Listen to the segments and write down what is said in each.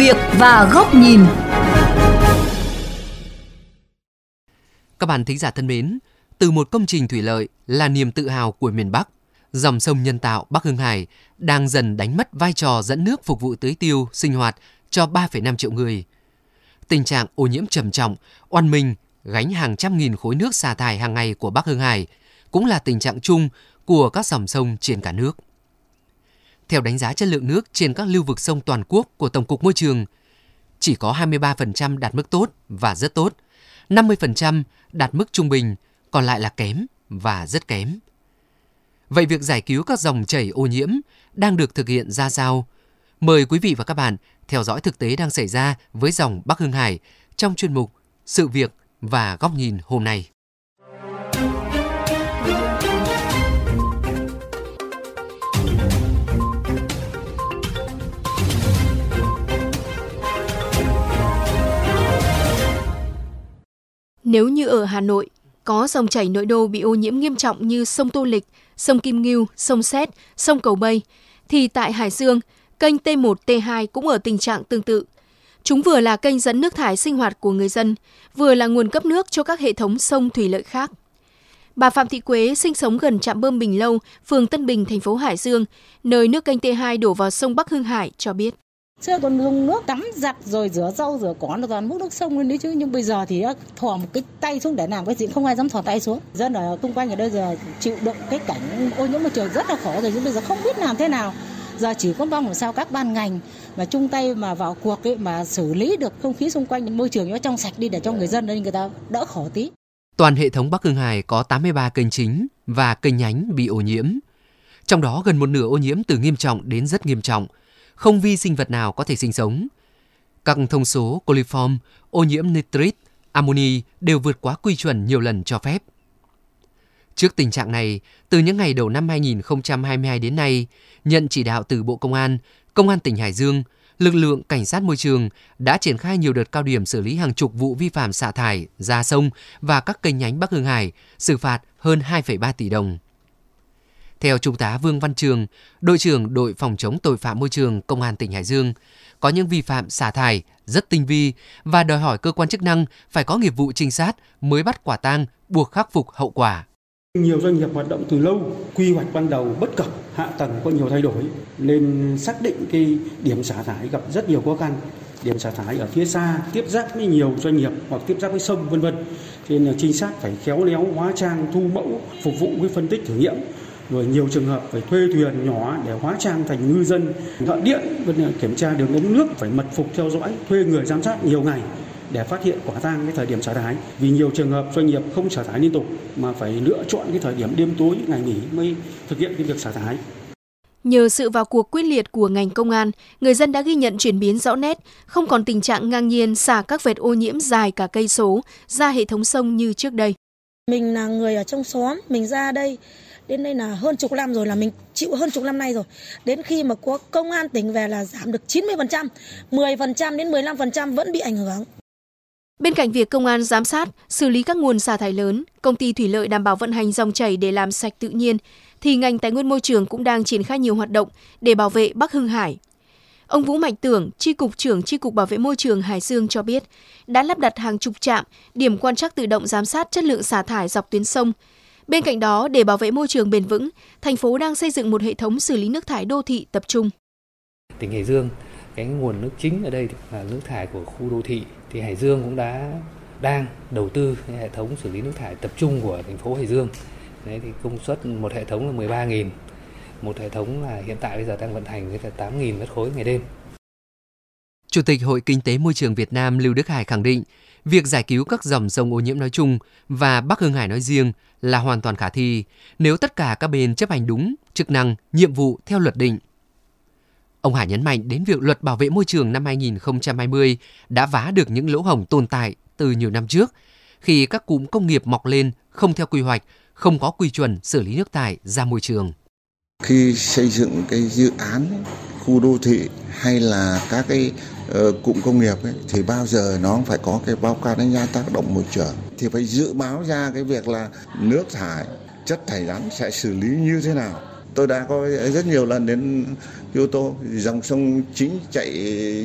việc và góc nhìn. Các bạn thính giả thân mến, từ một công trình thủy lợi là niềm tự hào của miền Bắc, dòng sông nhân tạo Bắc Hưng Hải đang dần đánh mất vai trò dẫn nước phục vụ tưới tiêu, sinh hoạt cho 3,5 triệu người. Tình trạng ô nhiễm trầm trọng, oan minh, gánh hàng trăm nghìn khối nước xả thải hàng ngày của Bắc Hưng Hải cũng là tình trạng chung của các dòng sông trên cả nước. Theo đánh giá chất lượng nước trên các lưu vực sông toàn quốc của Tổng cục Môi trường, chỉ có 23% đạt mức tốt và rất tốt, 50% đạt mức trung bình, còn lại là kém và rất kém. Vậy việc giải cứu các dòng chảy ô nhiễm đang được thực hiện ra sao? Mời quý vị và các bạn theo dõi thực tế đang xảy ra với dòng Bắc Hưng Hải trong chuyên mục Sự việc và góc nhìn hôm nay. Nếu như ở Hà Nội, có dòng chảy nội đô bị ô nhiễm nghiêm trọng như sông Tô Lịch, sông Kim Ngưu, sông Xét, sông Cầu Bây, thì tại Hải Dương, kênh T1, T2 cũng ở tình trạng tương tự. Chúng vừa là kênh dẫn nước thải sinh hoạt của người dân, vừa là nguồn cấp nước cho các hệ thống sông thủy lợi khác. Bà Phạm Thị Quế sinh sống gần trạm bơm Bình Lâu, phường Tân Bình, thành phố Hải Dương, nơi nước kênh T2 đổ vào sông Bắc Hưng Hải cho biết. Xưa còn dùng nước tắm giặt rồi rửa rau, rửa cỏ là toàn múc nước sông lên đấy chứ nhưng bây giờ thì thò một cái tay xuống để làm cái gì không ai dám thò tay xuống. Dân ở xung quanh ở đây giờ chịu đựng cái cảnh ô nhiễm môi trường rất là khổ rồi nhưng bây giờ không biết làm thế nào. Giờ chỉ có mong làm sao các ban ngành mà chung tay mà vào cuộc ấy, mà xử lý được không khí xung quanh môi trường nó trong sạch đi để cho người dân đây người ta đỡ khổ tí. Toàn hệ thống Bắc Hưng Hải có 83 kênh chính và kênh nhánh bị ô nhiễm. Trong đó gần một nửa ô nhiễm từ nghiêm trọng đến rất nghiêm trọng – không vi sinh vật nào có thể sinh sống. Các thông số coliform, ô nhiễm nitrit, amoni đều vượt quá quy chuẩn nhiều lần cho phép. Trước tình trạng này, từ những ngày đầu năm 2022 đến nay, nhận chỉ đạo từ Bộ Công an, Công an tỉnh Hải Dương, lực lượng cảnh sát môi trường đã triển khai nhiều đợt cao điểm xử lý hàng chục vụ vi phạm xả thải ra sông và các kênh nhánh Bắc Hương Hải, xử phạt hơn 2,3 tỷ đồng. Theo Trung tá Vương Văn Trường, đội trưởng đội phòng chống tội phạm môi trường Công an tỉnh Hải Dương, có những vi phạm xả thải rất tinh vi và đòi hỏi cơ quan chức năng phải có nghiệp vụ trinh sát mới bắt quả tang, buộc khắc phục hậu quả. Nhiều doanh nghiệp hoạt động từ lâu, quy hoạch ban đầu bất cập, hạ tầng có nhiều thay đổi nên xác định cái điểm xả thải gặp rất nhiều khó khăn. Điểm xả thải ở phía xa tiếp giáp với nhiều doanh nghiệp hoặc tiếp giáp với sông vân vân. Nên là trinh sát phải khéo léo hóa trang thu mẫu phục vụ với phân tích thử nghiệm rồi nhiều trường hợp phải thuê thuyền nhỏ để hóa trang thành ngư dân thợ điện kiểm tra đường ống nước phải mật phục theo dõi thuê người giám sát nhiều ngày để phát hiện quả tang cái thời điểm xả thải vì nhiều trường hợp doanh nghiệp không xả thải liên tục mà phải lựa chọn cái thời điểm đêm tối ngày nghỉ mới thực hiện cái việc xả thải Nhờ sự vào cuộc quyết liệt của ngành công an, người dân đã ghi nhận chuyển biến rõ nét, không còn tình trạng ngang nhiên xả các vệt ô nhiễm dài cả cây số ra hệ thống sông như trước đây. Mình là người ở trong xóm, mình ra đây đến đây là hơn chục năm rồi là mình chịu hơn chục năm nay rồi đến khi mà có công an tỉnh về là giảm được 90% 10% đến 15% vẫn bị ảnh hưởng Bên cạnh việc công an giám sát, xử lý các nguồn xả thải lớn, công ty thủy lợi đảm bảo vận hành dòng chảy để làm sạch tự nhiên, thì ngành tài nguyên môi trường cũng đang triển khai nhiều hoạt động để bảo vệ Bắc Hưng Hải. Ông Vũ Mạnh Tưởng, Tri Cục trưởng Tri Cục Bảo vệ Môi trường Hải Dương cho biết, đã lắp đặt hàng chục trạm, điểm quan trắc tự động giám sát chất lượng xả thải dọc tuyến sông, Bên cạnh đó, để bảo vệ môi trường bền vững, thành phố đang xây dựng một hệ thống xử lý nước thải đô thị tập trung. Tỉnh Hải Dương, cái nguồn nước chính ở đây là nước thải của khu đô thị thì Hải Dương cũng đã đang đầu tư cái hệ thống xử lý nước thải tập trung của thành phố Hải Dương. Đấy thì công suất một hệ thống là 13.000, một hệ thống là hiện tại bây giờ đang vận hành với là 8.000 mét khối ngày đêm. Chủ tịch Hội Kinh tế Môi trường Việt Nam Lưu Đức Hải khẳng định, việc giải cứu các dòng sông ô nhiễm nói chung và Bắc Hưng Hải nói riêng là hoàn toàn khả thi nếu tất cả các bên chấp hành đúng chức năng, nhiệm vụ theo luật định. Ông Hải nhấn mạnh đến việc luật bảo vệ môi trường năm 2020 đã vá được những lỗ hổng tồn tại từ nhiều năm trước khi các cụm công nghiệp mọc lên không theo quy hoạch, không có quy chuẩn xử lý nước thải ra môi trường. Khi xây dựng cái dự án khu đô thị hay là các cái Ờ, cụm công nghiệp ấy, thì bao giờ nó phải có cái báo cáo đánh giá tác động môi trường. Thì phải dự báo ra cái việc là nước thải chất thải rắn sẽ xử lý như thế nào. Tôi đã có rất nhiều lần đến Kyoto, dòng sông chính chạy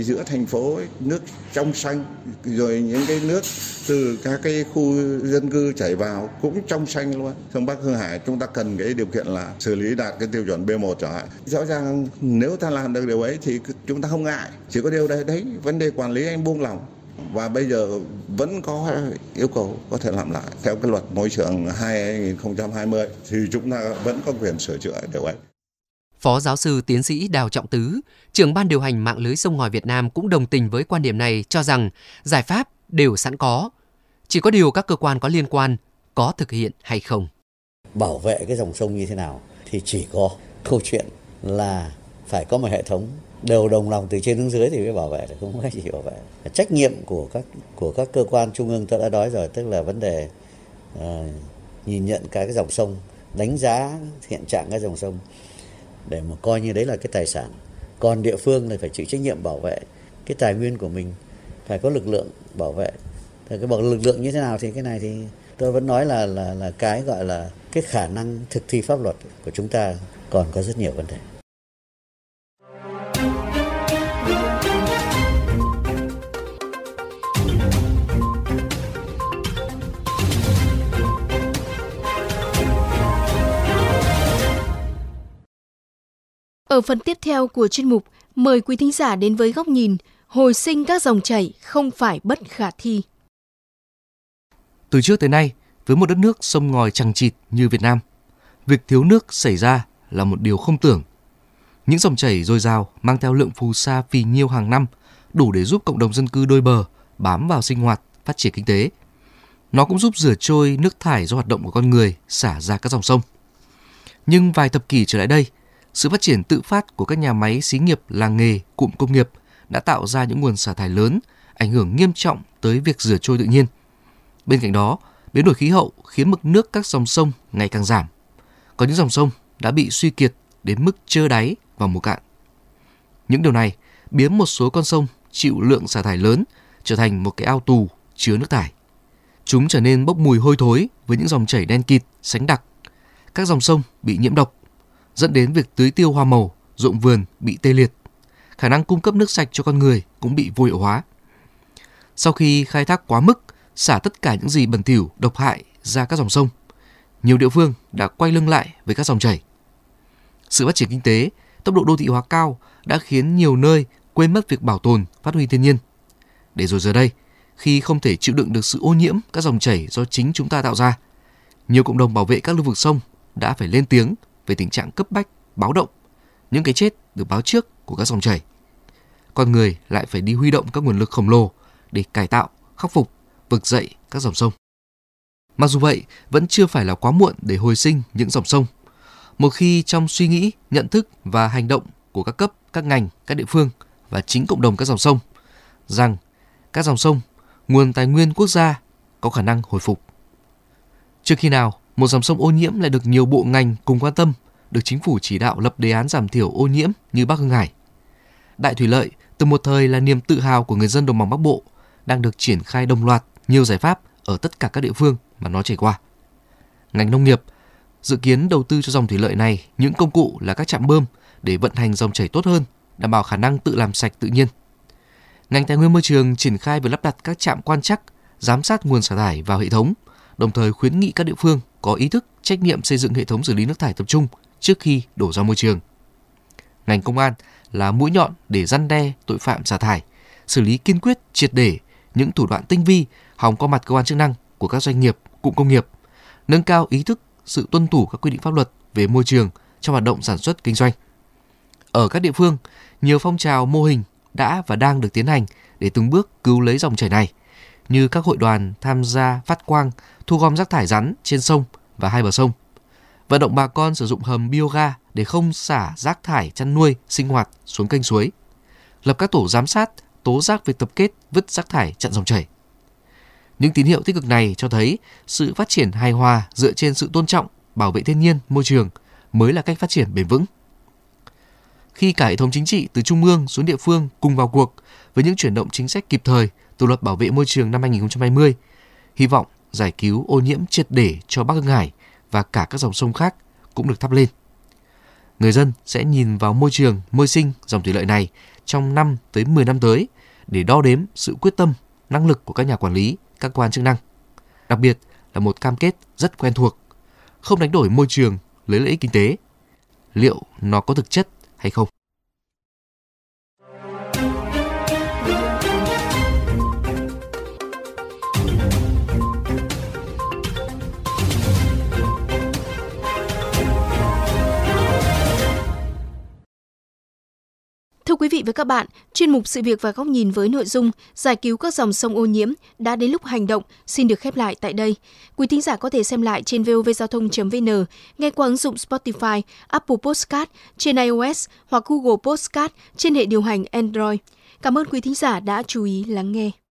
giữa thành phố, nước trong xanh, rồi những cái nước từ các cái khu dân cư chảy vào cũng trong xanh luôn. Sông Bắc hương Hải chúng ta cần cái điều kiện là xử lý đạt cái tiêu chuẩn B1 chẳng hạn. Rõ ràng nếu ta làm được điều ấy thì chúng ta không ngại. Chỉ có điều đấy, đấy vấn đề quản lý anh buông lỏng và bây giờ vẫn có yêu cầu có thể làm lại theo cái luật môi trường 2020 thì chúng ta vẫn có quyền sửa chữa điều ấy. Phó giáo sư tiến sĩ Đào Trọng Tứ, trưởng ban điều hành mạng lưới sông ngòi Việt Nam cũng đồng tình với quan điểm này cho rằng giải pháp đều sẵn có, chỉ có điều các cơ quan có liên quan có thực hiện hay không. Bảo vệ cái dòng sông như thế nào thì chỉ có câu chuyện là phải có một hệ thống đều đồng lòng từ trên xuống dưới thì mới bảo vệ được không có gì bảo vệ. Trách nhiệm của các của các cơ quan trung ương tôi đã nói rồi tức là vấn đề uh, nhìn nhận cái, cái dòng sông đánh giá hiện trạng cái dòng sông để mà coi như đấy là cái tài sản. Còn địa phương là phải chịu trách nhiệm bảo vệ cái tài nguyên của mình phải có lực lượng bảo vệ. Thì cái bảo lực lượng như thế nào thì cái này thì tôi vẫn nói là là là cái gọi là cái khả năng thực thi pháp luật của chúng ta còn có rất nhiều vấn đề. Ở phần tiếp theo của chuyên mục, mời quý thính giả đến với góc nhìn hồi sinh các dòng chảy không phải bất khả thi. Từ trước tới nay, với một đất nước sông ngòi chằng chịt như Việt Nam, việc thiếu nước xảy ra là một điều không tưởng. Những dòng chảy dồi dào mang theo lượng phù sa phì nhiêu hàng năm đủ để giúp cộng đồng dân cư đôi bờ bám vào sinh hoạt, phát triển kinh tế. Nó cũng giúp rửa trôi nước thải do hoạt động của con người xả ra các dòng sông. Nhưng vài thập kỷ trở lại đây, sự phát triển tự phát của các nhà máy xí nghiệp làng nghề, cụm công nghiệp đã tạo ra những nguồn xả thải lớn, ảnh hưởng nghiêm trọng tới việc rửa trôi tự nhiên. Bên cạnh đó, biến đổi khí hậu khiến mực nước các dòng sông ngày càng giảm. Có những dòng sông đã bị suy kiệt đến mức trơ đáy và mùa cạn. Những điều này biến một số con sông chịu lượng xả thải lớn trở thành một cái ao tù chứa nước thải. Chúng trở nên bốc mùi hôi thối với những dòng chảy đen kịt, sánh đặc. Các dòng sông bị nhiễm độc dẫn đến việc tưới tiêu hoa màu, ruộng vườn bị tê liệt. Khả năng cung cấp nước sạch cho con người cũng bị vô hiệu hóa. Sau khi khai thác quá mức, xả tất cả những gì bẩn thỉu, độc hại ra các dòng sông, nhiều địa phương đã quay lưng lại với các dòng chảy. Sự phát triển kinh tế, tốc độ đô thị hóa cao đã khiến nhiều nơi quên mất việc bảo tồn, phát huy thiên nhiên. Để rồi giờ đây, khi không thể chịu đựng được sự ô nhiễm các dòng chảy do chính chúng ta tạo ra, nhiều cộng đồng bảo vệ các lưu vực sông đã phải lên tiếng về tình trạng cấp bách, báo động, những cái chết được báo trước của các dòng chảy. Con người lại phải đi huy động các nguồn lực khổng lồ để cải tạo, khắc phục, vực dậy các dòng sông. Mặc dù vậy, vẫn chưa phải là quá muộn để hồi sinh những dòng sông. Một khi trong suy nghĩ, nhận thức và hành động của các cấp, các ngành, các địa phương và chính cộng đồng các dòng sông rằng các dòng sông, nguồn tài nguyên quốc gia có khả năng hồi phục. Trước khi nào một dòng sông ô nhiễm lại được nhiều bộ ngành cùng quan tâm, được chính phủ chỉ đạo lập đề án giảm thiểu ô nhiễm như Bắc Hưng Hải. Đại thủy lợi từ một thời là niềm tự hào của người dân đồng bằng Bắc Bộ đang được triển khai đồng loạt nhiều giải pháp ở tất cả các địa phương mà nó chảy qua. Ngành nông nghiệp dự kiến đầu tư cho dòng thủy lợi này những công cụ là các trạm bơm để vận hành dòng chảy tốt hơn, đảm bảo khả năng tự làm sạch tự nhiên. Ngành tài nguyên môi trường triển khai việc lắp đặt các trạm quan trắc, giám sát nguồn xả thải vào hệ thống, đồng thời khuyến nghị các địa phương có ý thức, trách nhiệm xây dựng hệ thống xử lý nước thải tập trung trước khi đổ ra môi trường. Ngành công an là mũi nhọn để răn đe tội phạm xả thải, xử lý kiên quyết triệt để những thủ đoạn tinh vi hòng qua mặt cơ quan chức năng của các doanh nghiệp, cụm công nghiệp, nâng cao ý thức sự tuân thủ các quy định pháp luật về môi trường trong hoạt động sản xuất kinh doanh. Ở các địa phương, nhiều phong trào mô hình đã và đang được tiến hành để từng bước cứu lấy dòng chảy này, như các hội đoàn tham gia phát quang thu gom rác thải rắn trên sông và hai bờ sông. Vận động bà con sử dụng hầm bioga để không xả rác thải chăn nuôi, sinh hoạt xuống kênh suối. Lập các tổ giám sát, tố giác việc tập kết vứt rác thải chặn dòng chảy. Những tín hiệu tích cực này cho thấy sự phát triển hài hòa dựa trên sự tôn trọng, bảo vệ thiên nhiên, môi trường mới là cách phát triển bền vững. Khi cả hệ thống chính trị từ trung ương xuống địa phương cùng vào cuộc với những chuyển động chính sách kịp thời từ luật bảo vệ môi trường năm 2020, hy vọng giải cứu ô nhiễm triệt để cho Bắc Hưng Hải và cả các dòng sông khác cũng được thắp lên. người dân sẽ nhìn vào môi trường, môi sinh dòng thủy lợi này trong 5 tới 10 năm tới để đo đếm sự quyết tâm, năng lực của các nhà quản lý, các quan chức năng. Đặc biệt là một cam kết rất quen thuộc, không đánh đổi môi trường lấy lợi ích kinh tế. Liệu nó có thực chất hay không? Thưa quý vị và các bạn, chuyên mục sự việc và góc nhìn với nội dung giải cứu các dòng sông ô nhiễm đã đến lúc hành động xin được khép lại tại đây. Quý thính giả có thể xem lại trên vovgiao thông.vn, nghe qua ứng dụng Spotify, Apple Podcast trên iOS hoặc Google Podcast trên hệ điều hành Android. Cảm ơn quý thính giả đã chú ý lắng nghe.